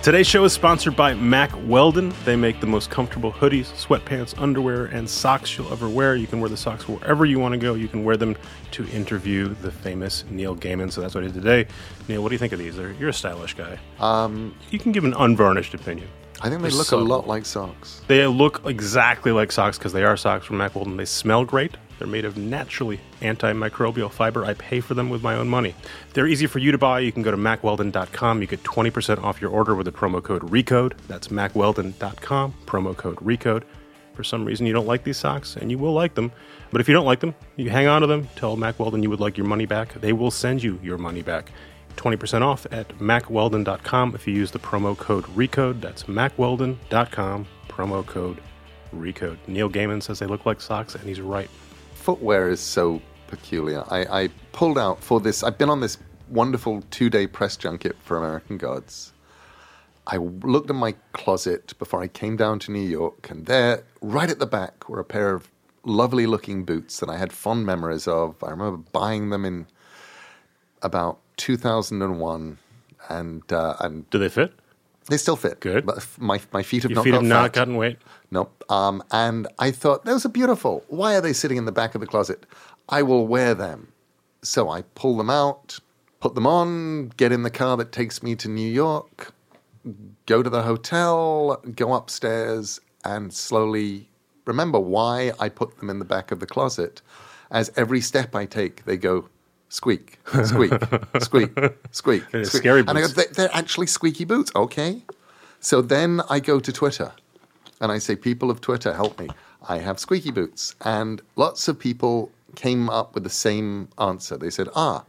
Today's show is sponsored by Mack Weldon. They make the most comfortable hoodies, sweatpants, underwear, and socks you'll ever wear. You can wear the socks wherever you want to go. You can wear them to interview the famous Neil Gaiman. So that's what I did today. Neil, what do you think of these? They're, you're a stylish guy. Um, You can give an unvarnished opinion. I think they They're look a lot like socks. They look exactly like socks because they are socks from Mack Weldon. They smell great. They're made of naturally antimicrobial fiber. I pay for them with my own money. They're easy for you to buy. You can go to mackweldon.com. You get 20% off your order with the promo code RECODE. That's mackweldon.com, promo code RECODE. For some reason, you don't like these socks, and you will like them. But if you don't like them, you hang on to them. Tell Mack Weldon you would like your money back. They will send you your money back. 20% off at mackweldon.com if you use the promo code RECODE. That's mackweldon.com, promo code RECODE. Neil Gaiman says they look like socks, and he's right. Footwear is so peculiar. I, I pulled out for this. I've been on this wonderful two day press junket for American Gods. I looked in my closet before I came down to New York, and there, right at the back, were a pair of lovely looking boots that I had fond memories of. I remember buying them in about 2001, and uh, and Do they fit? They still fit. Good. But my my feet have Your not feet got have not fat. gotten weight. Nope. Um, and I thought those are beautiful. Why are they sitting in the back of the closet? I will wear them. So I pull them out, put them on, get in the car that takes me to New York, go to the hotel, go upstairs, and slowly remember why I put them in the back of the closet. As every step I take, they go squeak, squeak, squeak, squeak. Squeak. scary boots. And I go, boots. "They- they're actually squeaky boots. Okay. So then I go to Twitter and I say, People of Twitter, help me. I have squeaky boots. And lots of people came up with the same answer. They said, Ah,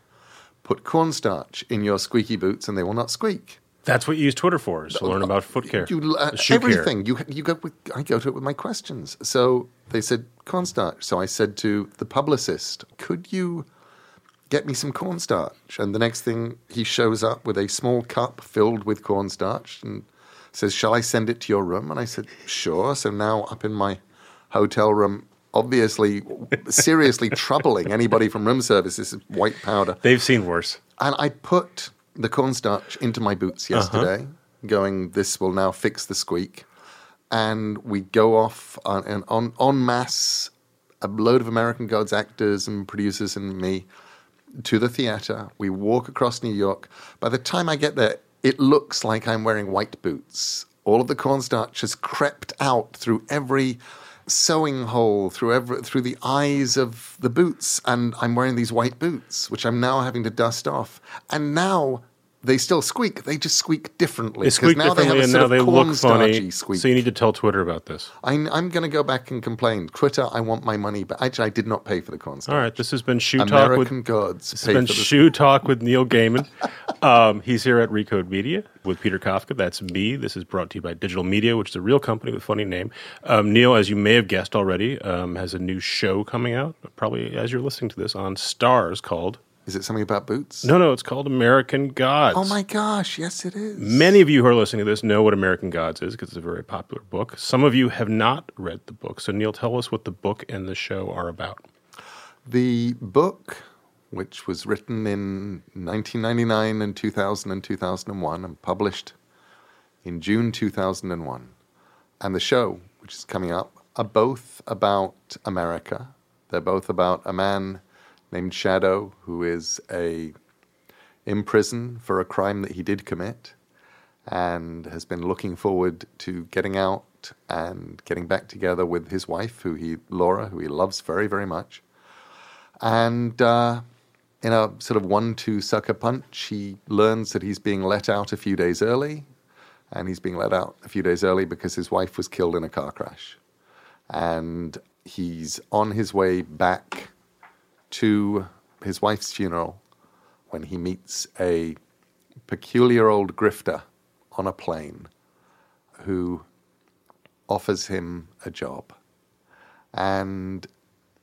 put cornstarch in your squeaky boots and they will not squeak. That's what you use Twitter for, is to learn about foot care. You, uh, shoe care. everything. You, you go with, I go to it with my questions. So they said, cornstarch. So I said to the publicist, Could you get me some cornstarch? And the next thing, he shows up with a small cup filled with cornstarch and says, Shall I send it to your room? And I said, Sure. So now up in my hotel room, obviously seriously troubling anybody from room service, this is white powder. They've seen worse. And I put the cornstarch into my boots uh-huh. yesterday, going, this will now fix the squeak. And we go off on, and on, en masse, a load of American Gods actors and producers and me to the theater. We walk across New York. By the time I get there, it looks like I'm wearing white boots. All of the cornstarch has crept out through every sewing hole, through every, through the eyes of the boots, and I'm wearing these white boots, which I'm now having to dust off. And now they still squeak. They just squeak differently. They squeak now they have differently, a and now they look funny. Squeak. So you need to tell Twitter about this. I'm, I'm going to go back and complain. Twitter, I want my money back. Actually, I did not pay for the cornstarch. All right, this has been Shoe Talk with Gods. It's paid been Shoe Talk with Neil Gaiman. Um, he's here at Recode Media with Peter Kafka. That's me. This is brought to you by Digital Media, which is a real company with a funny name. Um, Neil, as you may have guessed already, um, has a new show coming out, probably as you're listening to this, on Starz called. Is it something about boots? No, no, it's called American Gods. Oh my gosh, yes, it is. Many of you who are listening to this know what American Gods is because it's a very popular book. Some of you have not read the book. So, Neil, tell us what the book and the show are about. The book, which was written in 1999 and 2000 and 2001 and published in June 2001, and the show, which is coming up, are both about America. They're both about a man named Shadow who is a in prison for a crime that he did commit and has been looking forward to getting out and getting back together with his wife, who he Laura, who he loves very, very much. And uh, in a sort of one-two sucker punch, he learns that he's being let out a few days early, and he's being let out a few days early because his wife was killed in a car crash, and he's on his way back to his wife's funeral when he meets a peculiar old grifter on a plane who offers him a job. And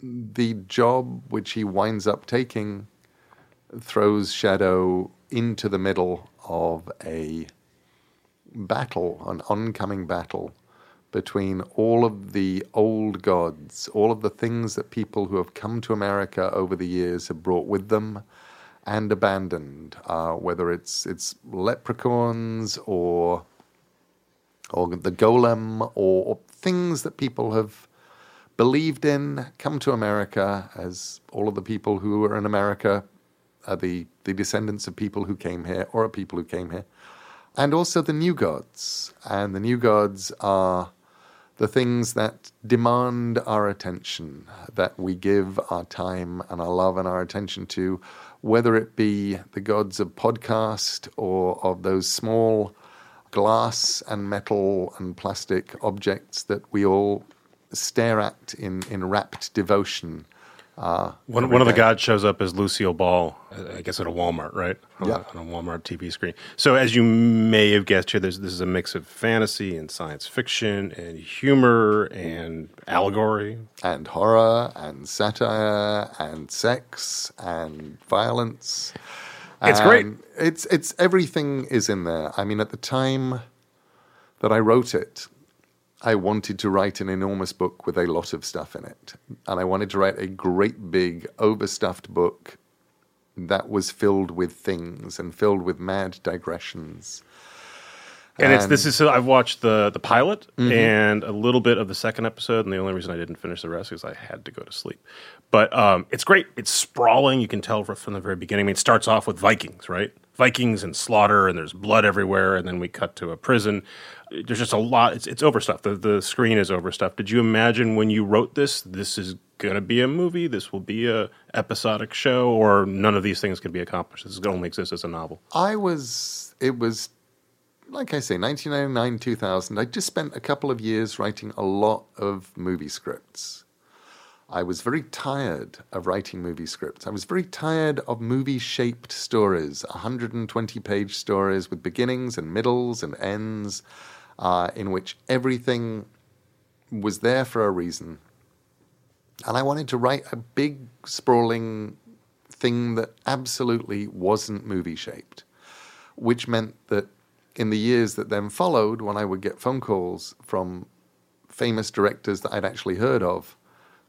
the job which he winds up taking throws Shadow into the middle of a battle, an oncoming battle between all of the old gods, all of the things that people who have come to America over the years have brought with them and abandoned, uh, whether it's it's leprechauns or or the golem, or, or things that people have believed in, come to America, as all of the people who are in America are the, the descendants of people who came here, or are people who came here. And also the new gods. And the new gods are the things that demand our attention, that we give our time and our love and our attention to, whether it be the gods of podcast or of those small glass and metal and plastic objects that we all stare at in, in rapt devotion. Uh, one one of the gods shows up as Lucille Ball, I guess at a Walmart, right? On, Yeah. a, on a Walmart TV screen. So as you may have guessed here, there's, this is a mix of fantasy and science fiction and humor and allegory. and horror and satire and sex and violence. It's great. It's it's everything is in there. I mean, at the time that I wrote it, I wanted to write an enormous book with a lot of stuff in it, and I wanted to write a great big overstuffed book that was filled with things and filled with mad digressions. And, it's this is so I've watched the the pilot and a little bit of the second episode, and the only reason I didn't finish the rest is I had to go to sleep. But um, it's great. It's sprawling. You can tell from the very beginning. I mean, it starts off with Vikings, right? Vikings and slaughter, and there's blood everywhere, and then we cut to a prison. There's just a lot. It's it's overstuffed. The the screen is overstuffed. Did you imagine when you wrote this, this is going to be a movie? This will be a episodic show, or none of these things can be accomplished? This is going to only exist as a novel. I was, it was, like I say, 1999, 2000. I just spent a couple of years writing a lot of movie scripts. I was very tired of writing movie scripts. I was very tired of movie shaped stories, 120 page stories with beginnings and middles and ends, uh, in which everything was there for a reason. And I wanted to write a big, sprawling thing that absolutely wasn't movie shaped, which meant that in the years that then followed, when I would get phone calls from famous directors that I'd actually heard of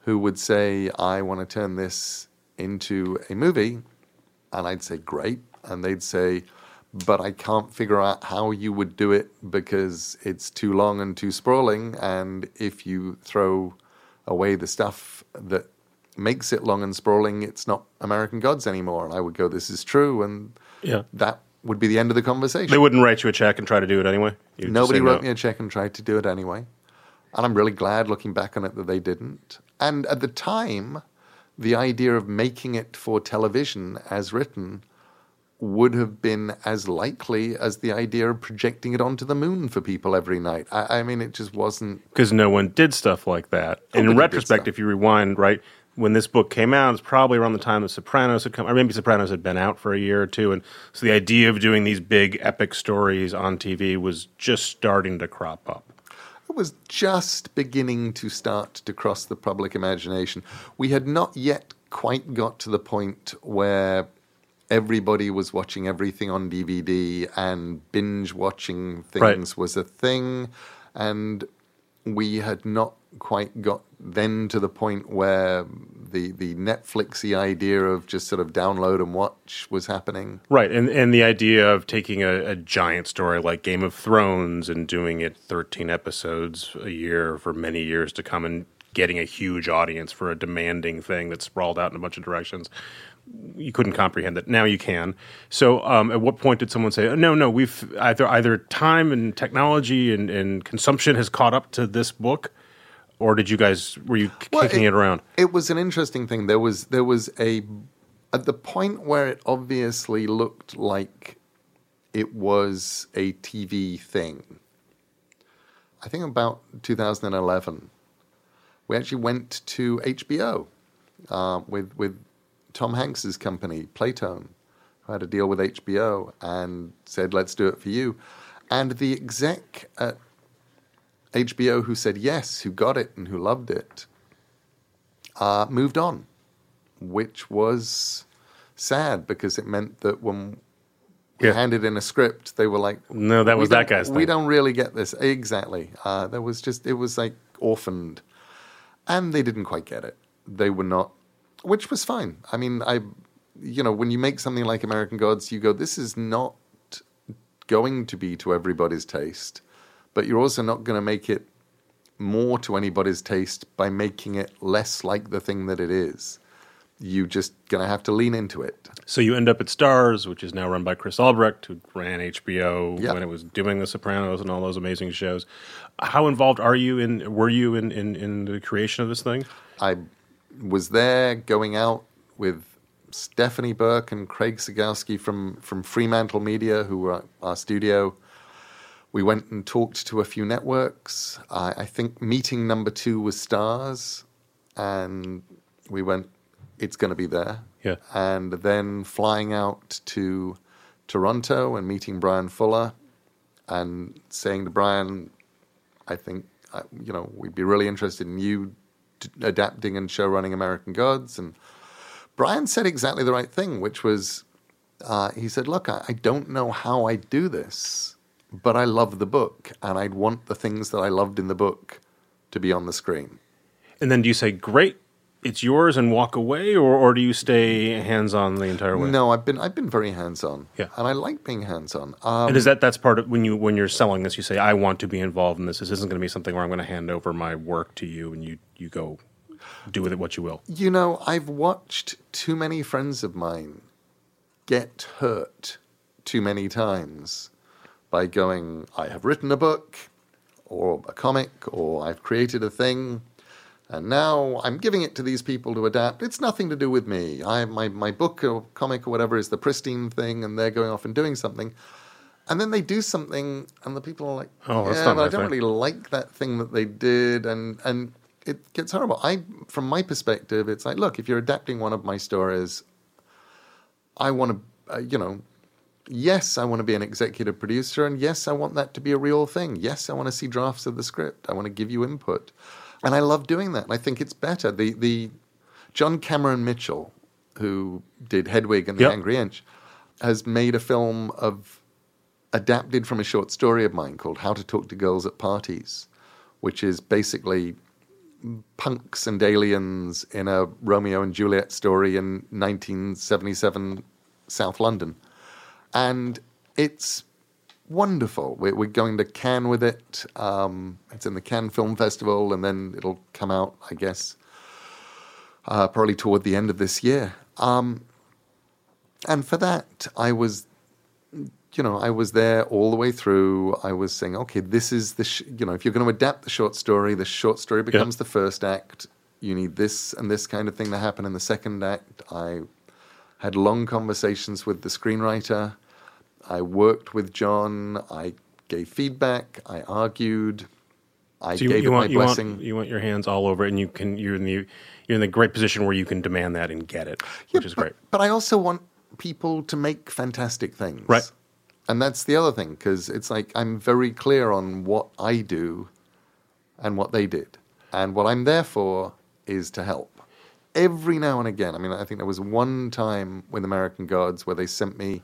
who would say, I want to turn this into a movie, and I'd say, Great. And they'd say, but I can't figure out how you would do it because it's too long and too sprawling. And if you throw away the stuff that makes it long and sprawling, it's not American Gods anymore. And I would go, This is true. And Yeah. that would be the end of the conversation. They wouldn't write you a check and try to do it anyway. You'd Nobody wrote no. me a check and tried to do it anyway. And I'm really glad looking back on it that they didn't. And at the time, the idea of making it for television as written would have been as likely as the idea of projecting it onto the moon for people every night. I, I mean, it just wasn't. because no one did stuff like that. and in retrospect, if you rewind, right, when this book came out, it's probably around the time The Sopranos had come, or maybe Sopranos had been out for a year or two, and so the idea of doing these big epic stories on TV was just starting to crop up. It was just beginning to start to cross the public imagination. We had not yet quite got to the point where everybody was watching everything on DVD and binge watching things Right. was a thing. And we had not quite got then to the point where the, the Netflixy idea of just sort of download and watch was happening. Right, and and the idea of taking a, a giant story like Game of Thrones and doing it thirteen episodes a year for many years to come, and getting a huge audience for a demanding thing that sprawled out in a bunch of directions. You couldn't comprehend that. Now you can. So, um, at what point did someone say, "No, no, we've either either time and technology and, and consumption has caught up to this book," or did you guys were you Well, kicking it, around? It was an interesting thing. There was there was a at the point where it obviously looked like it was a TV thing. I think about 2011, we actually went to HBO uh, with with Tom Hanks's company, Playtone, who had a deal with HBO and said, "Let's do it for you." And the exec at HBO who said yes, who got it and who loved it, uh, moved on, which was sad because it meant that when we Yeah. handed in a script, they were like, No, that was that guy's We thing." don't really get this exactly. Uh, there was just it was like orphaned, and they didn't quite get it. They were not, which was fine. I mean, I, you know, when you make something like American Gods, you go, this is not going to be to everybody's taste, but you're also not going to make it more to anybody's taste by making it less like the thing that it is. You're just going to have to lean into it. So you end up at Starz, which is now run by Chris Albrecht, who ran HBO Yeah. when it was doing The Sopranos and all those amazing shows. How involved are you in? Were you in in, in the creation of this thing? I was there going out with Stefanie Berk and Craig Cegielski from, from Fremantle Media, who were our studio. We went and talked to a few networks. I, I think meeting number two was Starz, and we went, it's going to be there. Yeah. And then flying out to Toronto and meeting Bryan Fuller and saying to Bryan, I think, you know, we'd be really interested in you adapting and show running American Gods. And Bryan said exactly the right thing, which was, uh, he said, look, I, I don't know how I do this, but I love the book, and I'd want the things that I loved in the book to be on the screen. And then do you say, "Great, it's yours," and walk away, or or do you stay hands on the entire way? No, I've been I've been very hands on, Yeah. and I like being hands on. Um, And is that that's part of when you when you're selling this? You say, "I want to be involved in this. This isn't going to be something where I'm going to hand over my work to you, and you you go do with it what you will." You know, I've watched too many friends of mine get hurt too many times by going, I have written a book or a comic or I've created a thing and now I'm giving it to these people to adapt. It's nothing to do with me. I my my book or comic or whatever is the pristine thing and they're going off and doing something. And then they do something and the people are like, Oh, yeah, but I don't thing." really like that thing that they did and and it gets horrible. I from my perspective it's like, look, if you're adapting one of my stories, I want to uh, you know, yes, I want to be an executive producer, and yes, I want that to be a real thing. Yes, I want to see drafts of the script. I want to give you input, and I love doing that. And I think it's better. The the John Cameron Mitchell, who did Hedwig and the Yep. Angry Inch, has made a film of adapted from a short story of mine called How to Talk to Girls at Parties, which is basically punks and aliens in a Romeo and Juliet story in 1977 South London. And it's wonderful. We're, we're going to Cannes with it. Um, it's in the Cannes Film Festival, and then it'll come out, I guess, uh, probably toward the end of this year. Um, and for that, I was, you know, I was there all the way through. I was saying, okay, this is the, sh- you know, if you're going to adapt the short story, the short story becomes the first act. You need this and this kind of thing to happen in the second act. I had long conversations with the screenwriter. I worked with John. I gave feedback. I argued. I So you, gave you it want my you blessing. want you want your hands all over it, and you can you're in the you're in the great position where you can demand that and get it, which is but, great. But I also want people to make fantastic things. Right. And that's the other thing, because it's like I'm very clear on what I do and what they did. And what I'm there for is to help. Every now and again, I mean, I think there was one time with American Gods where they sent me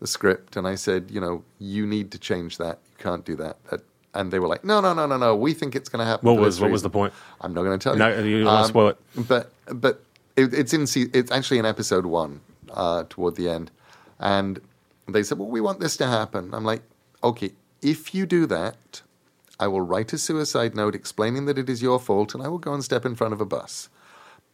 the script and I said, you know, you need to change that. You can't do that. that and they were like, no, no, no, no, no. We think it's going to happen. What was what was the point? I'm not going to tell you. No, you. wanna spoil it. But but it, it's in it's actually in episode one uh, toward the end, and they said, "Well, we want this to happen." I'm like, "Okay, if you do that, I will write a suicide note explaining that it is your fault, and I will go and step in front of a bus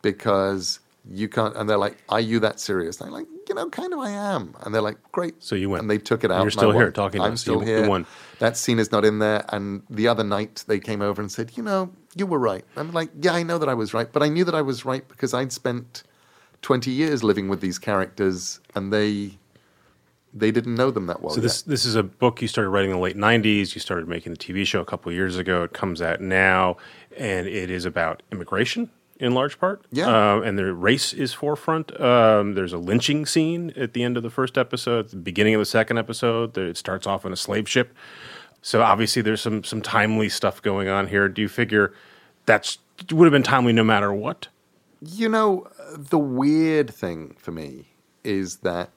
because you can't." And they're like, "Are you that serious?" And I'm like, "You know, kind of. I am." And they're like, "Great." So you went. and they took it And out. you're still here talking to I'm still You- you here. won. That scene is not in there. And the other night they came over and said, "You know, you were right." I'm like, "Yeah, I know that I was right, but I knew that I was right because I'd spent 20 years living with these characters, and they they didn't know them that well." So this yet. this is a book you started writing in the late '90s. You started making the TV show a couple of years ago. It comes out now, and it is about immigration in large part. Yeah. Um, and the race is forefront. Um, there's a lynching scene at the end of the first episode. The beginning of the second episode, that it starts off on a slave ship. So obviously, there's some some timely stuff going on here. Do you figure that's would have been timely no matter what? You know, the weird thing for me is that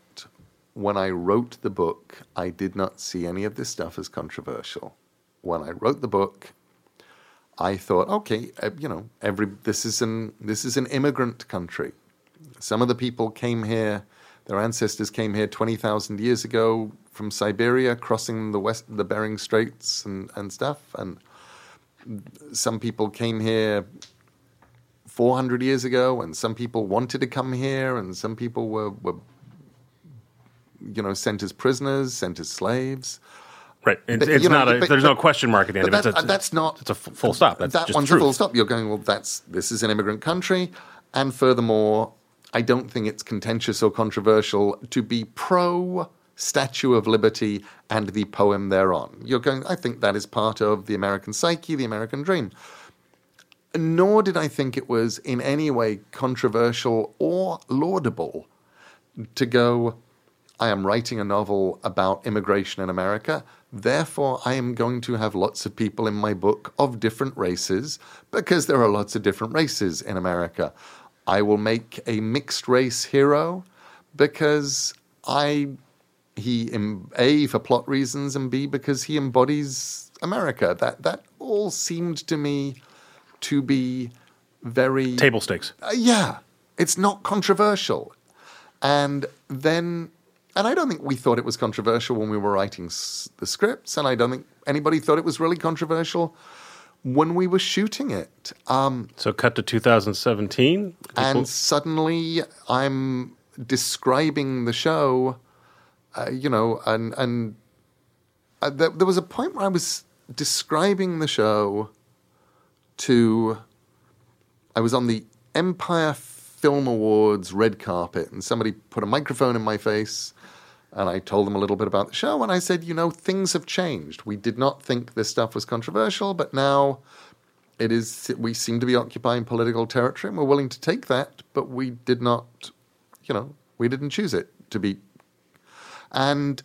when I wrote the book, I did not see any of this stuff as controversial. When I wrote the book, I thought, okay, uh, you know, every this is an this is an immigrant country. Some of the people came here, their ancestors came here twenty thousand years ago from Siberia, crossing the west, the Bering Straits and, and stuff. And some people came here 400 years ago, and some people wanted to come here, and some people were, were you know, sent as prisoners, sent as slaves. Right. It's, But, it's know, not a, but- there's but- no question mark at the end of it. that- It's, that's not It's a full stop. That's that just one's truth. a full stop. You're going, well, that's this is an immigrant country, and furthermore, I don't think it's contentious or controversial to be pro Statue of Liberty and the poem thereon. You're going, I think that is part of the American psyche, the American dream. Nor did I think it was in any way controversial or laudable to go, I am writing a novel about immigration in America. Therefore, I am going to have lots of people in my book of different races because there are lots of different races in America. I will make a mixed race hero because I he a for plot reasons and b because he embodies America. That that all seemed to me to be very Table stakes. uh, yeah, it's not controversial. And then, and I don't think we thought it was controversial when we were writing s- the scripts, and I don't think anybody thought it was really controversial when we were shooting it. Um, So cut to 2017. People- and suddenly I'm describing the show, uh, you know, and and uh, there, there was a point where I was describing the show to. I was on the Empire Film Awards red carpet, and somebody put a microphone in my face, and I told them a little bit about the show, and I said, you know, things have changed. We did not think this stuff was controversial, but now it is we seem to be occupying political territory and we're willing to take that but we did not you know we didn't choose it to be and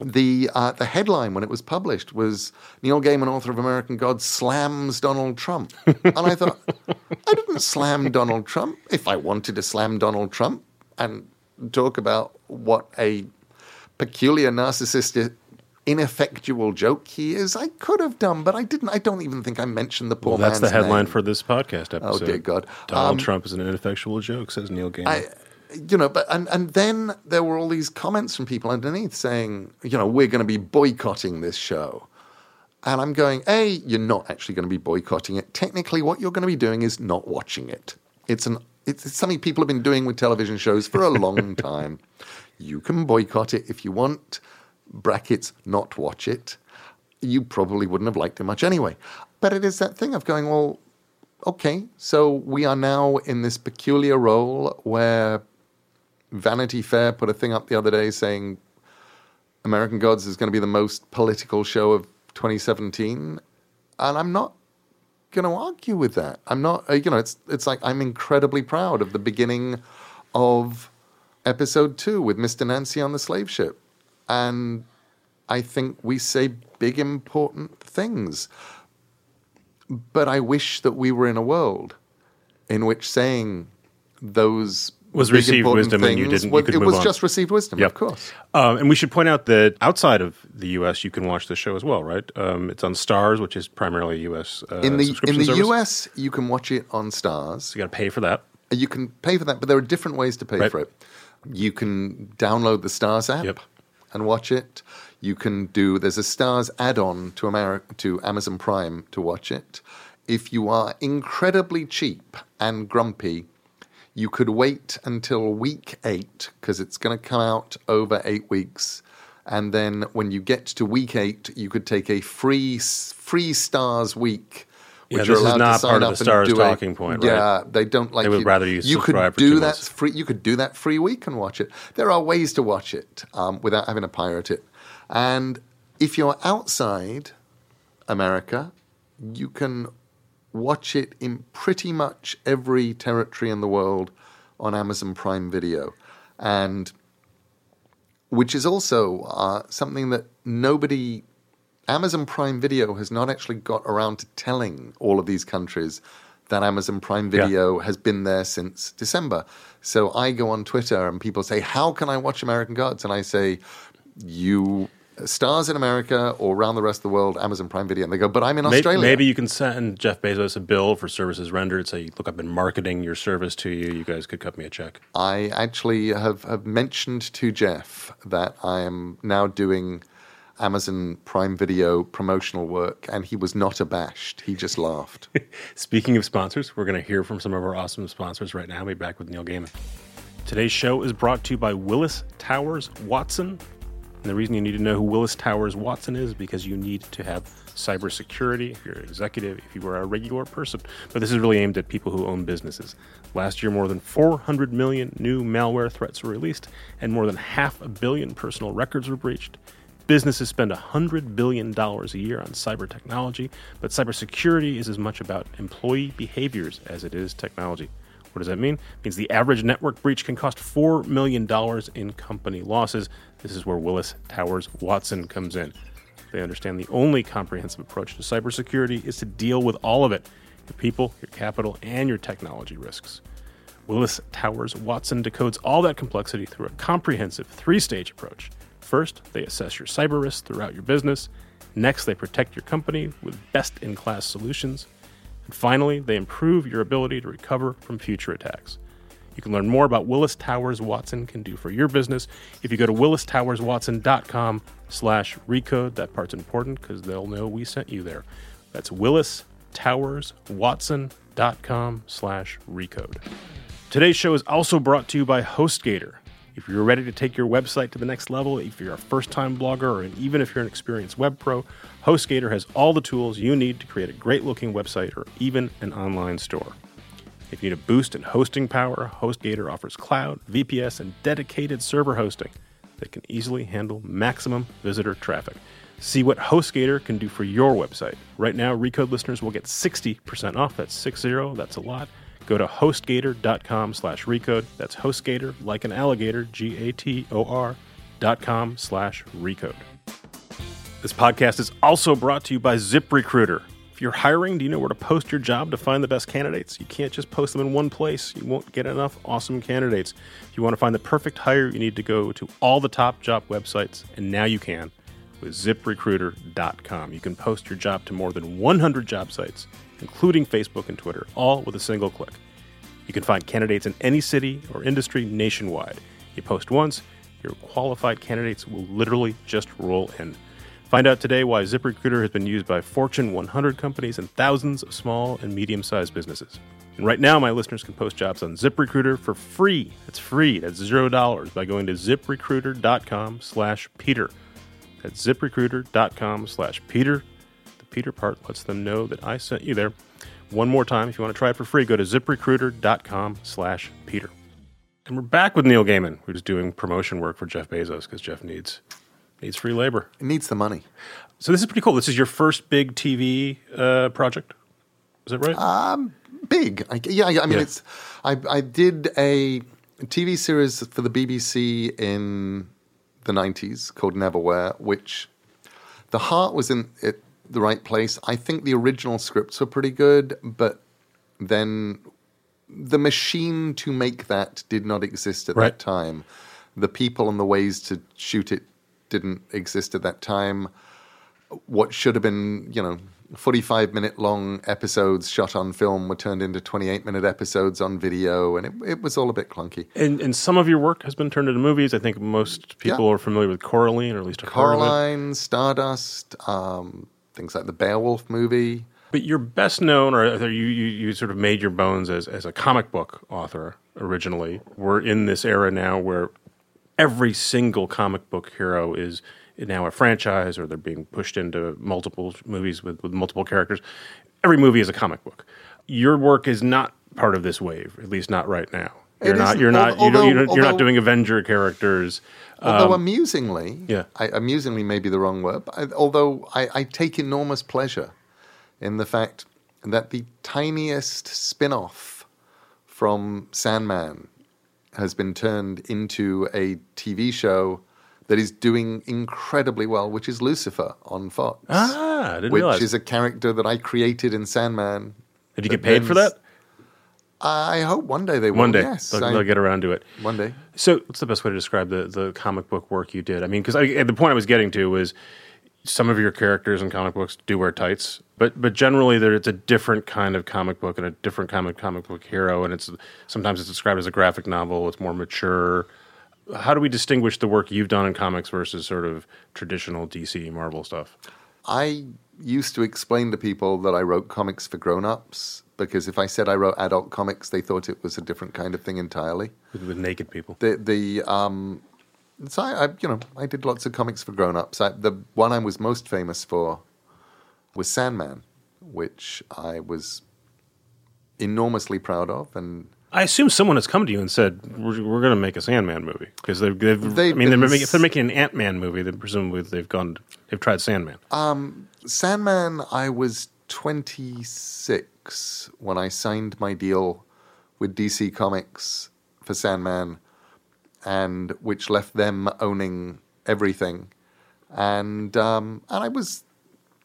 the uh, the headline when it was published was Neil Gaiman, author of American Gods, slams Donald Trump, and I thought I didn't slam Donald Trump. If I wanted to slam Donald Trump and talk about what a peculiar narcissistic ineffectual joke he is, I could have done, but I didn't. I don't even think I mentioned the poor well, that's the headline name. for this podcast episode. Oh dear God! Donald Um, Trump is an ineffectual joke, says Neil Gaiman. I, you know, but and and then there were all these comments from people underneath saying, you know, we're going to be boycotting this show. And I'm going, A, you're not actually going to be boycotting it. Technically, what you're going to be doing is not watching it. It's an it's, it's something people have been doing with television shows for a long time. You can boycott it if you want. Brackets, not watch it. You probably wouldn't have liked it much anyway. But it is that thing of going, well, okay, so we are now in this peculiar role where Vanity Fair put a thing up the other day saying American Gods is going to be the most political show of 2017, and I'm not going to argue with that. I'm not, you know, it's it's like I'm incredibly proud of the beginning of episode two with Mr. Nancy on the slave ship, and I think we say big important things. But I wish that we were in a world in which saying those Was big, received wisdom and you didn't- was- you it was on. just received wisdom, Yep. of course. Um, and we should point out that outside of the U.S., you can watch the show as well, right? Um, it's on Starz, which is primarily U.S. Uh, in the in the service. US, you can watch it on Starz. So you got to pay for that. You can pay for that, but there are different ways to pay Right. for it. You can download the Starz app Yep. and watch it. You can do there's a Starz add-on to Ameri- to Amazon Prime to watch it. If you are incredibly cheap and grumpy, you could wait until week 8 because it's going to come out over 8 weeks. And then when you get to week 8, you could take a free free Starz week Yeah, which this is not part of the Starz do a- talking point, right? Yeah, they don't like. They would you, rather you You could do that months. free. You could do that free week and watch it. There are ways to watch it um, without having to pirate it. And if you're outside America, you can watch it in pretty much every territory in the world on Amazon Prime Video, and which is also uh, something that nobody Amazon Prime Video has not actually got around to telling all of these countries that Amazon Prime Yeah. Video has been there since December. So I go on Twitter and people say, How can I watch American Gods? And I say, You uh, Starz in America or around the rest of the world, Amazon Prime Video, and they go, but I'm in May- Australia. Maybe you can send Jeff Bezos a bill for services rendered. Say, look, I've been marketing your service to you. You guys could cut me a check. I actually have, have mentioned to Jeff that I am now doing Amazon Prime Video promotional work, and he was not abashed. He just laughed. Speaking of sponsors, we're going to hear from some of our awesome sponsors right now. We'll be back with Neil Gaiman. Today's show is brought to you by Willis Towers Watson. And the reason you need to know who Willis Towers Watson is because you need to have cybersecurity if you're an executive, if you are a regular person. But this is really aimed at people who own businesses. Last year, more than 400 million new malware threats were released, and more than half a billion personal records were breached. Businesses spend $100 billion a year on cyber technology, but cybersecurity is as much about employee behaviors as it is technology. What does that mean? It means the average network breach can cost $4 million in company losses. This is where Willis Towers Watson comes in. They understand the only comprehensive approach to cybersecurity is to deal with all of it your people, your capital, and your technology risks. Willis Towers Watson decodes all that complexity through a comprehensive three stage approach. First, they assess your cyber risks throughout your business. Next, they protect your company with best in class solutions. And finally, they improve your ability to recover from future attacks. You can learn more about Willis Towers Watson can do for your business if you go to willistowerswatson.com slash recode. That part's important because they'll know we sent you there. That's willistowerswatson.com slash recode. Today's show is also brought to you by HostGator. If you're ready to take your website to the next level, if you're a first time blogger, or even if you're an experienced web pro, HostGator has all the tools you need to create a great looking website or even an online store. If you need a boost in hosting power, HostGator offers cloud, VPS, and dedicated server hosting that can easily handle maximum visitor traffic. See what HostGator can do for your website. Right now, Recode listeners will get 60% off. That's 60, that's a lot. Go to hostgator.com slash recode. That's hostgator, like an alligator, G A T O R, dot com slash recode. This podcast is also brought to you by ZipRecruiter. If you're hiring, do you know where to post your job to find the best candidates? You can't just post them in one place. You won't get enough awesome candidates. If you want to find the perfect hire, you need to go to all the top job websites, and now you can with ziprecruiter.com. You can post your job to more than 100 job sites, including Facebook and Twitter, all with a single click. You can find candidates in any city or industry nationwide. You post once, your qualified candidates will literally just roll in. Find out today why ZipRecruiter has been used by Fortune 100 companies and thousands of small and medium sized businesses. And right now, my listeners can post jobs on ZipRecruiter for free. It's free. That's zero dollars by going to ziprecruiter.com slash Peter. That's ziprecruiter.com slash Peter. The Peter part lets them know that I sent you there. One more time, if you want to try it for free, go to ziprecruiter.com slash Peter. And we're back with Neil Gaiman, who's doing promotion work for Jeff Bezos because Jeff needs needs free labor. It needs the money. So this is pretty cool. This is your first big TV uh, project. Is that right? Um, big. I, yeah, I, I mean, Yeah. it's. I, I did a TV series for the BBC in the '90s called Neverwhere, which the heart was in it, the right place. I think the original scripts were pretty good, but then the machine to make that did not exist at Right. that time. The people and the ways to shoot it didn't exist at that time. What should have been, you know, 45 minute long episodes shot on film were turned into 28 minute episodes on video, and it, it was all a bit clunky. and, and some of your work has been turned into movies. I think most people Yeah. are familiar with Coraline, or at least have heard of it. Coraline, Stardust, um, things like the Beowulf movie. But you're best known, or you, you, you sort of made your bones as, as a comic book author originally. We're in this era now where every single comic book hero is now a franchise, or they're being pushed into multiple movies with, with multiple characters. Every movie is a comic book. Your work is not part of this wave, at least not right now. You're not. You're not. al- you don't, you're, although- not you're not doing Avenger characters. Although um, amusingly, yeah. I, amusingly may be the wrong word, but I, although I, I take enormous pleasure in the fact that the tiniest spin off from Sandman has been turned into a TV show that is doing incredibly well, which is Lucifer on Fox. Ah, I didn't which realize. is a character that I created in Sandman. Did you get paid for that? I hope one day they will. One day yes, they'll, I- they'll get around to it. one day. So, what's the best way to describe the, the comic book work you did? I mean, because the point I was getting to was some of your characters in comic books do wear tights, but but generally there it's a different kind of comic book and a different kind of comic book hero, and it's sometimes it's described as a graphic novel. It's more mature. How do we distinguish the work you've done in comics versus sort of traditional DC Marvel stuff? I used to explain to people that I wrote comics for grown-ups because if I said I wrote adult comics, they thought it was a different kind of thing entirely. With, with naked people. The the um, so I, I you know I did lots of comics for grown-ups. I, the one I was most famous for was Sandman, which I was enormously proud of, and I assume someone has come to you and said we're, we're going to make a Sandman movie because they've, they've, They've I mean they're been making, if they're making an Ant Man movie, then presumably they've gone they've tried Sandman. Sandman, I was 26 when I signed my deal with DC Comics for Sandman, and which left them owning everything. And um, and I was,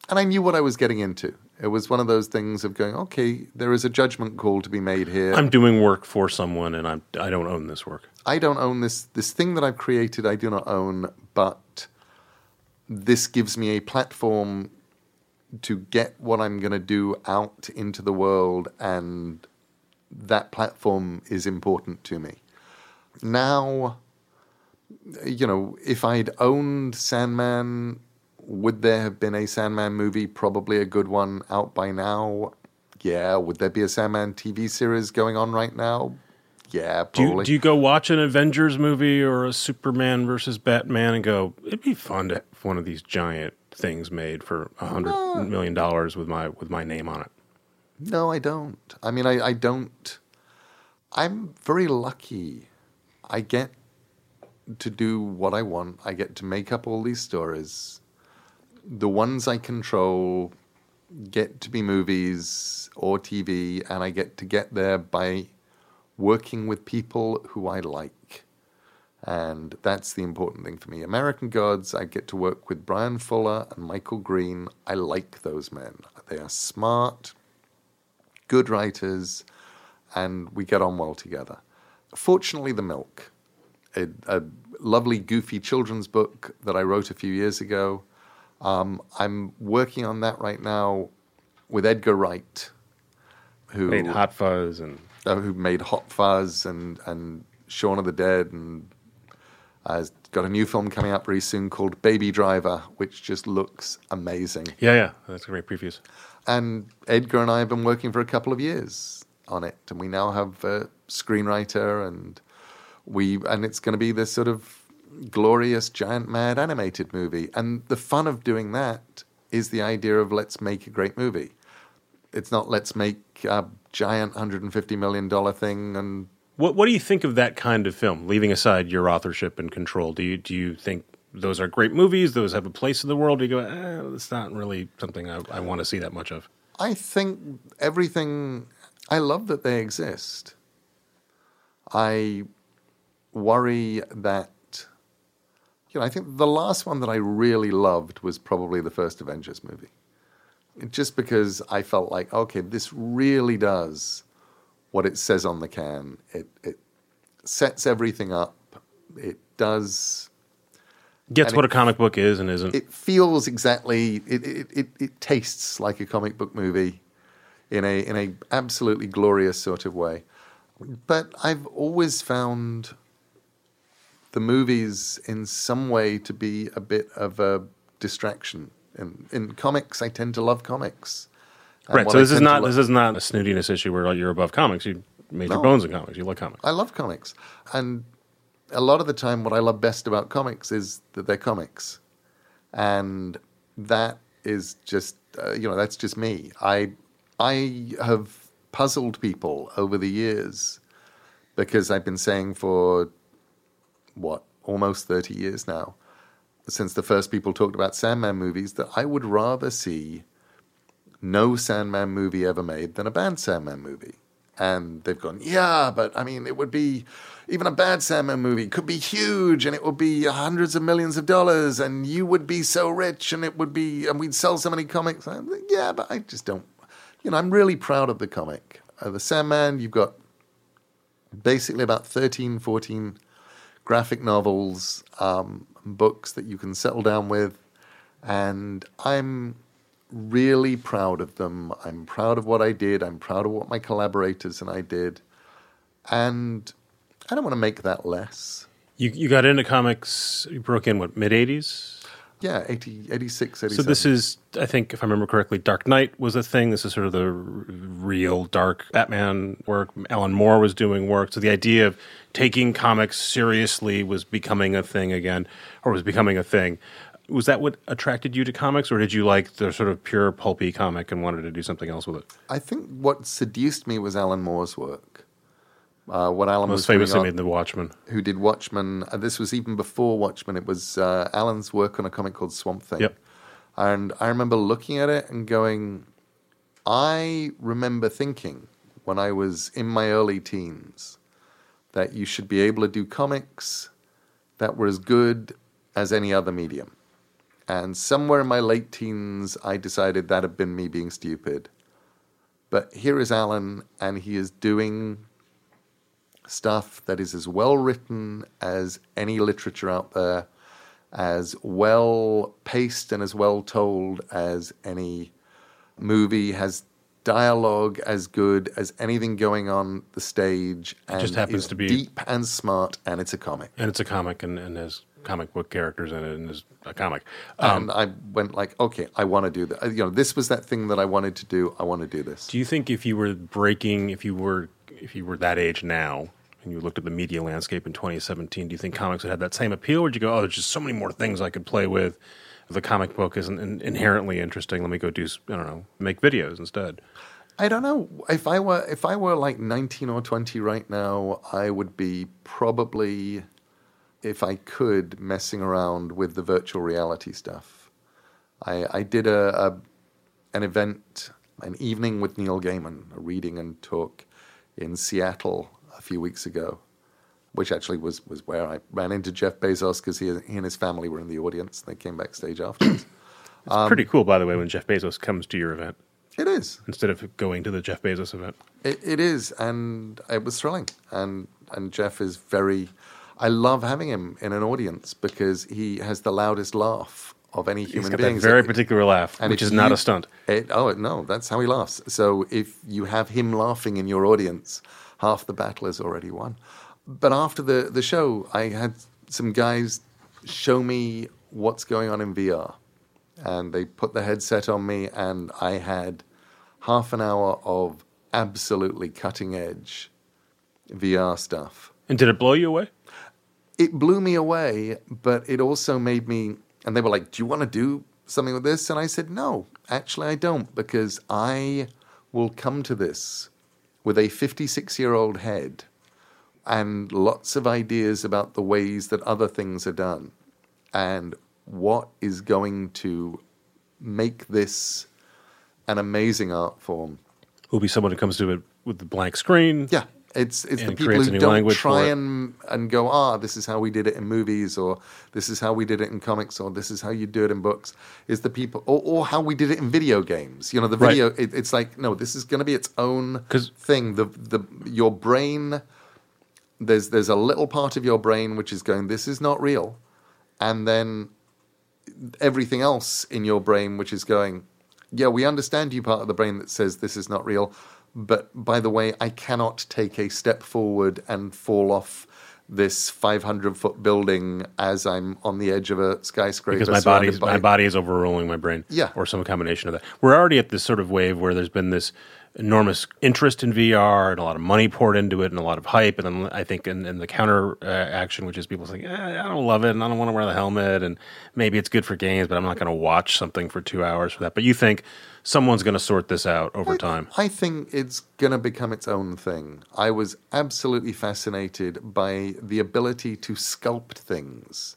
and I knew what I was getting into. It was one of those things of going, okay, there is a judgment call to be made here. I'm doing work for someone and I'm I don't own this work. I don't own this this thing that I've created. I do not own, but this gives me a platform to get what I'm going to do out into the world, and that platform is important to me. Now, you know, if I'd owned Sandman, would there have been a Sandman movie? Probably a good one out by now. Yeah. Would there be a Sandman TV series going on right now? Yeah, Do probably. you, do you go watch an Avengers movie or a Superman versus Batman and go, it'd be fun to have one of these giant things made for a hundred uh, million dollars with my with my name on it. No, I don't. I mean, I, I don't. I'm very lucky. I get to do what I want. I get to make up all these stories. The ones I control get to be movies or TV, and I get to get there by working with people who I like. And that's the important thing for me. American Gods, I get to work with Bryan Fuller and Michael Green. I like those men. They are smart, good writers, and we get on well together. Fortunately, The Milk, a, a lovely, goofy children's book that I wrote a few years ago. Um, I'm working on that right now with Edgar Wright, who Made Hot Fuzz and uh, who made Hot Fuzz and and Shaun of the Dead, and has got a new film coming out very soon called Baby Driver, which just looks amazing. yeah, yeah, that's a great previews. And Edgar and I have been working for a couple of years on it, and we now have a screenwriter, and we and it's going to be this sort of glorious giant mad animated movie. And the fun of doing that is the idea of let's make a great movie. It's not let's make a giant hundred and fifty million dollar thing and What what do you think of that kind of film? Leaving aside your authorship and control, do you do you think those are great movies? Those have a place in the world? Do you go, eh, it's not really something I, I want to see that much of? I think everything. I love that they exist. I worry that. You know, I think the last one that I really loved was probably the first Avengers movie. Just because I felt like, okay, this really does what it says on the can. It it sets everything up. It does Gets what it- a comic book is and isn't. it feels exactly it, it, it, it tastes like a comic book movie in a in a absolutely glorious sort of way but i've always found the movies in some way to be a bit of a distraction in in comics i tend to love comics And right. So this is not lo- this is not a snootiness issue where you're above comics. You made your bones in comics. You love comics. I love comics, and a lot of the time, what I love best about comics is that they're comics, and that is just uh, you know that's just me. I I have puzzled people over the years because I've been saying for what almost thirty years now, since the first people talked about Sandman movies, that I would rather see no Sandman movie ever made than a bad Sandman movie. And they've gone, yeah, but I mean, it would be even a bad Sandman movie could be huge and it would be hundreds of millions of dollars and you would be so rich and it would be, and we'd sell so many comics. Like, yeah, but I just don't, you know, I'm really proud of the comic. Uh, the Sandman, you've got basically about 13, 14 graphic novels, um, books that you can settle down with. And I'm really proud of them. I'm proud of what I did. I'm proud of what my collaborators and I did. And I don't want to make that less. You you got into comics. You broke in what mid '80s. Yeah, 80, 86, 87. So this is, I think, if I remember correctly, Dark Knight was a thing. This is sort of the r- real dark Batman work. Alan Moore was doing work. So the idea of taking comics seriously was becoming a thing again, or was becoming a thing. Was that what attracted you to comics, or did you like the sort of pure pulpy comic and wanted to do something else with it? I think what seduced me was Alan Moore's work. Uh, what Alan Moore was famously on- made The Watchmen. who did Watchmen. Uh, this was even before Watchmen. It was uh, Alan's work on a comic called Swamp Thing. Yep. And I remember looking at it and going, I remember thinking when I was in my early teens that you should be able to do comics that were as good as any other medium. And somewhere in my late teens, I decided that had been me being stupid. But here is Alan, and he is doing stuff that is as well written as any literature out there, as well paced and as well told as any movie, has dialogue as good as anything going on the stage, and just happens to be- deep and smart, and it's a comic. And it's a comic and, and has comic book characters in it and is a comic. Um, and I went like, okay, I want to do that. You know, this was that thing that I wanted to do. I want to do this. Do you think if you were breaking, if you were, if you were that age now, and you looked at the media landscape in 2017, do you think comics would have that same appeal? Or would you go, oh, there's just so many more things I could play with. The comic book isn't in- inherently interesting. Let me go do, I don't know, make videos instead. I don't know if I were if I were like 19 or 20 right now, I would be probably if I could messing around with the virtual reality stuff. I I did a, a an event, an evening with Neil Gaiman, a reading and talk in Seattle few weeks ago, which actually was was where I ran into Jeff Bezos because he, he and his family were in the audience. They came backstage afterwards. It's Um, pretty cool, by the way, when Jeff Bezos comes to your event it is. instead of going to the Jeff Bezos event. It, it is, and it was thrilling. And and Jeff is very. I love having him in an audience because he has the loudest laugh of any He's human got being. that very particular laugh, and which is not you- a stunt. It, oh no, that's how he laughs. So if you have him laughing in your audience, half the battle is already won. But after the the show, I had some guys show me what's going on in VR, and they put the headset on me, and I had half an hour of absolutely cutting edge VR stuff And did it blow you away? it blew me away, but it also made me. And they were like, "Do you want to do something with this?" And I said, "No, actually, I don't, because I will come to this with a 56 year old head and lots of ideas about the ways that other things are done and what is going to make this an amazing art form." Who'll be someone who comes to it with the blank screen? Yeah, it's it's the people who don't try and and go, ah, this is how we did it in movies, or this is how we did it in comics, or this is how you do it in books. Is the people, or, or how we did it in video games? You know, the Right. video. It, it's like no, this is going to be its own thing. The the your brain. There's there's a little part of your brain which is going, this is not real, and then everything else in your brain which is going, yeah, we understand you part of the brain that says this is not real, but by the way, I cannot take a step forward and fall off this 500 foot building as I'm on the edge of a skyscraper. because my body's by- my body is overruling my brain. Yeah. or some combination of that. We're already at this sort of wave where there's been this enormous interest in VR and a lot of money poured into it and a lot of hype. And then I think in, in the counter uh, action, which is people saying, eh, I don't love it and I don't want to wear the helmet and maybe it's good for games, but I'm not going to watch something for two hours for that. But you think someone's going to sort this out over time? I think it's going to become its own thing. I was absolutely fascinated by the ability to sculpt things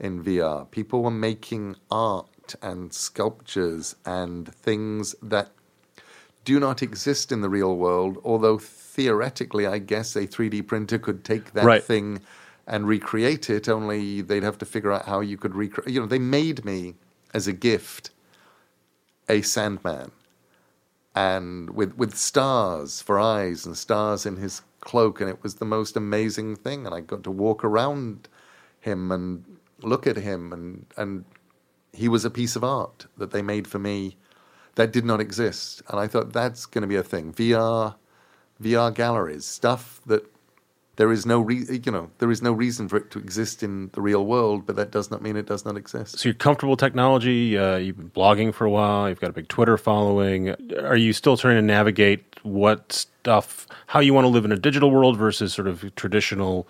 in VR. People were making art and sculptures and things that do not exist in the real world, although theoretically, I guess a 3D printer could take that Right. thing and recreate it, only they'd have to figure out how you could recreate. You know, they made me as a gift a Sandman and with with stars for eyes and stars in his cloak, and it was the most amazing thing. And I got to walk around him and look at him, and and he was a piece of art that they made for me that did not exist. And I thought that's going to be a thing. VR, VR galleries, stuff that there is no re- you know there is no reason for it to exist in the real world, but that does not mean it does not exist. So you're comfortable with technology. Uh, you've been blogging for a while. You've got a big Twitter following. Are you still trying to navigate what stuff, how you want to live in a digital world versus sort of traditional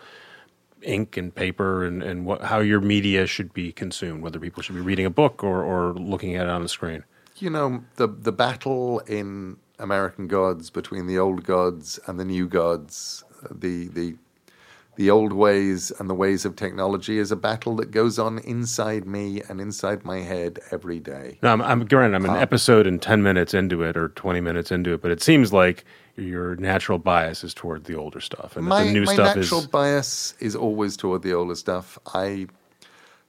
ink and paper, and and what, how your media should be consumed, whether people should be reading a book or or looking at it on the screen? You know the the battle in American Gods between the old gods and the new gods the the the old ways and the ways of technology is a battle that goes on inside me and inside my head every day. No, I'm, I'm granted I'm an episode and ten minutes into it or twenty minutes into it, but it seems like your natural bias is toward the older stuff, and my, the new my stuff natural is... bias is always toward the older stuff. I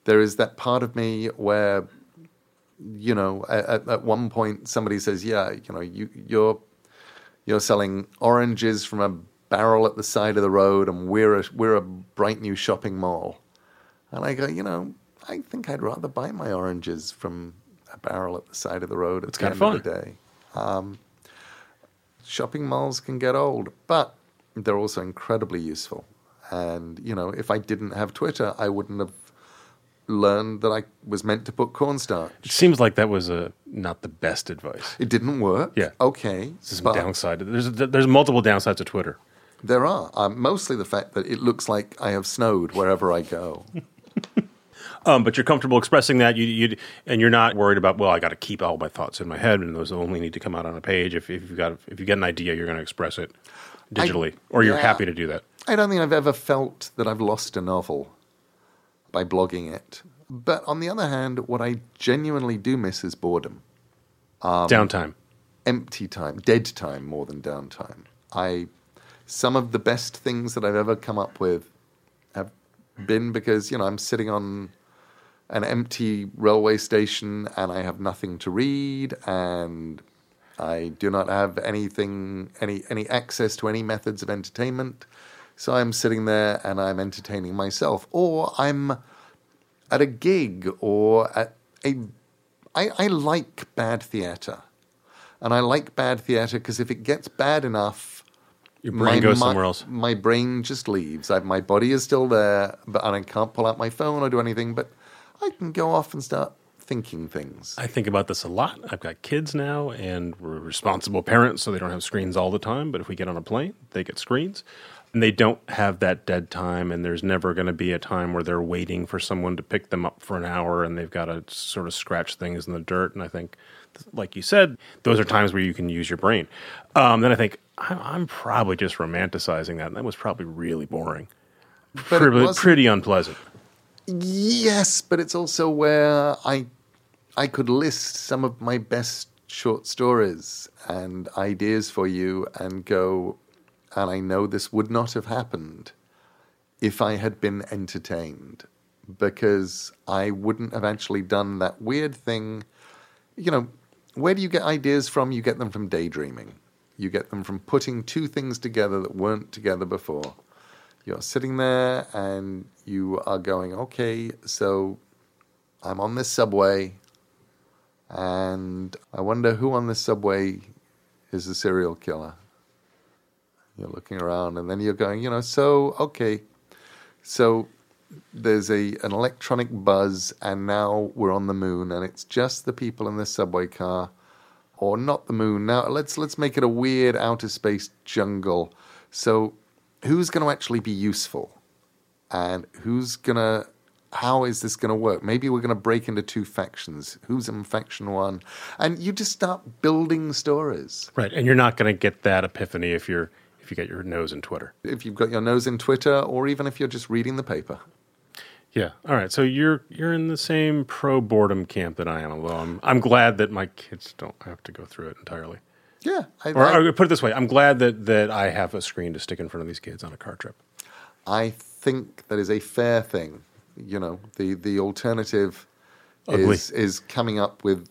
there is that part of me where you know at, at one point somebody says, "Yeah, you know, you you're you're selling oranges from a barrel at the side of the road, and we're a, we're a bright new shopping mall. And I go, you know, I think I'd rather buy my oranges from a barrel at the side of the road at it's the end of, of the day. Um, shopping malls can get old, but they're also incredibly useful. And you know, if I didn't have Twitter, I wouldn't have learned that I was meant to put cornstarch. It seems like that was a not the best advice. It didn't work. Yeah. Okay. There's some downside. There's there's multiple downsides to Twitter. There are. Um, mostly the fact that it looks like I have snowed wherever I go. um, but you're comfortable expressing that, you, you, and you're not worried about. Well, I got to keep all my thoughts in my head, and those only need to come out on a page. If, if you've got if you get an idea, you're going to express it digitally, I, or you're yeah, happy to do that. I don't think I've ever felt that I've lost a novel by blogging it. But on the other hand, what I genuinely do miss is boredom. Um, downtime. Empty time. Dead time more than downtime. I some of the best things that I've ever come up with have been because, you know, I'm sitting on an empty railway station and I have nothing to read and I do not have anything, any, any access to any methods of entertainment. So I'm sitting there and I'm entertaining myself. Or I'm at a gig or at a. I, I like bad theatre. And I like bad theatre because if it gets bad enough, your brain my, goes somewhere else. My brain just leaves. I, my body is still there, but and I can't pull out my phone or do anything. But I can go off and start thinking things. I think about this a lot. I've got kids now, and we're responsible parents, so they don't have screens all the time. But if we get on a plane, they get screens. And they don't have that dead time, and there's never going to be a time where they're waiting for someone to pick them up for an hour and they've got to sort of scratch things in the dirt. And I think, like you said, those are times where you can use your brain. Um, then I think, I'm probably just romanticizing that. And that was probably really boring. Pretty, pretty unpleasant. Yes, but it's also where I I could list some of my best short stories and ideas for you and go, and I know this would not have happened if I had been entertained because I wouldn't have actually done that weird thing. You know, where do you get ideas from? You get them from daydreaming. You get them from putting two things together that weren't together before. You're sitting there and you are going, okay, so I'm on this subway and I wonder who on this subway is the serial killer. You're looking around and then you're going, you know, so, okay, so there's a an electronic buzz and now we're on the moon and it's just the people in the subway car or not the moon. Now let's let's make it a weird outer space jungle. So who's going to actually be useful, and who's going to how is this going to work? Maybe we're going to break into two factions. Who's in faction one? And you just start building stories. Right, and you're not going to get that epiphany if you're you get your nose in Twitter. If you've got your nose in Twitter, or even if you're just reading the paper. Yeah. All right. So you're you're in the same pro boredom camp that I am, although I'm I'm glad that my kids don't have to go through it entirely. Yeah. I, or, I, or put it this way, I'm glad that that I have a screen to stick in front of these kids on a car trip. I think that is a fair thing. You know, the the alternative Ugly. is is coming up with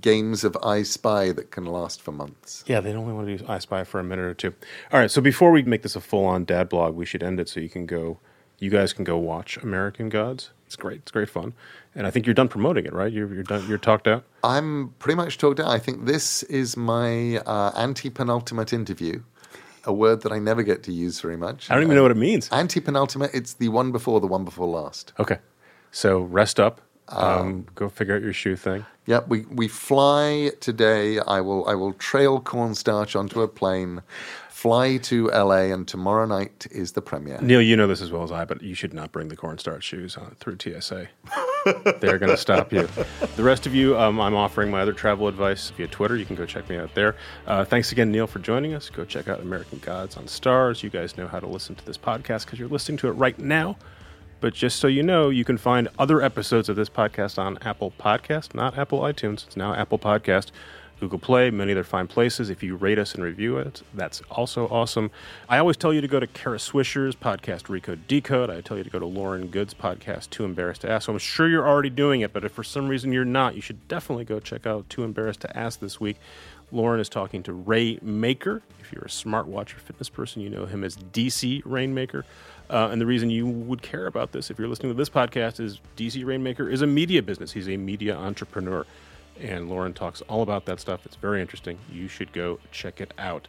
games of I Spy that can last for months. Yeah, they only want to do I Spy for a minute or two. All right, so before we make this a full on dad blog, we should end it so you can go, you guys can go watch American Gods. It's great. It's great fun. And I think you're done promoting it, right? You're, you're done. You're talked out. I'm pretty much talked out. I think this is my uh, antepenultimate interview, a word that I never get to use very much. I don't even know what it means. Antepenultimate, it's the one before the one before last. Okay, so rest up. Um, go figure out your shoe thing. Yep, we, we fly today. I will I will trail cornstarch onto a plane, fly to LA, and tomorrow night is the premiere. Neil, you know this as well as I, but you should not bring the cornstarch shoes on through TSA. They're going to stop you. The rest of you, um, I'm offering my other travel advice via Twitter. You can go check me out there. Uh, thanks again, Neil, for joining us. Go check out American Gods on Starz. You guys know how to listen to this podcast because you're listening to it right now. But just so you know, you can find other episodes of this podcast on Apple Podcast, not Apple iTunes. It's now Apple Podcast, Google Play, many other fine places. If you rate us and review it, that's also awesome. I always tell you to go to Kara Swisher's podcast, Recode Decode. I tell you to go to Lauren Goode's podcast, Too Embarrassed to Ask. So I'm sure you're already doing it, but if for some reason you're not, you should definitely go check out Too Embarrassed to Ask this week. Lauren is talking to Ray Maker. If you're a smartwatch or fitness person, you know him as DC Rainmaker. Uh, and the reason you would care about this, if you're listening to this podcast, is DC Rainmaker is a media business. He's a media entrepreneur. And Lauren talks all about that stuff. It's very interesting. You should go check it out.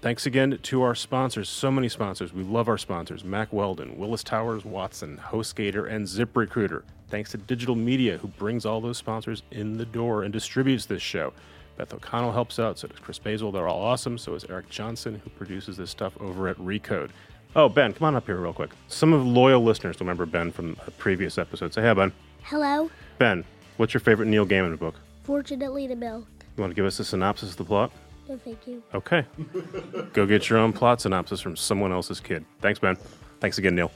Thanks again to our sponsors. So many sponsors. We love our sponsors Mack Weldon, Willis Towers, Watson, HostGator, and ZipRecruiter. Thanks to Digital Media, who brings all those sponsors in the door and distributes this show. Beth O'Connell helps out, so does Chris Basil. They're all awesome. So is Eric Johnson, who produces this stuff over at Recode. Oh, Ben, come on up here real quick. Some of loyal listeners remember Ben from a previous episode. Say hi, Ben. Hello. Ben, what's your favorite Neil Gaiman book? Fortunately, the milk. You want to give us a synopsis of the plot? No, thank you. Okay. Go get your own plot synopsis from someone else's kid. Thanks, Ben. Thanks again, Neil.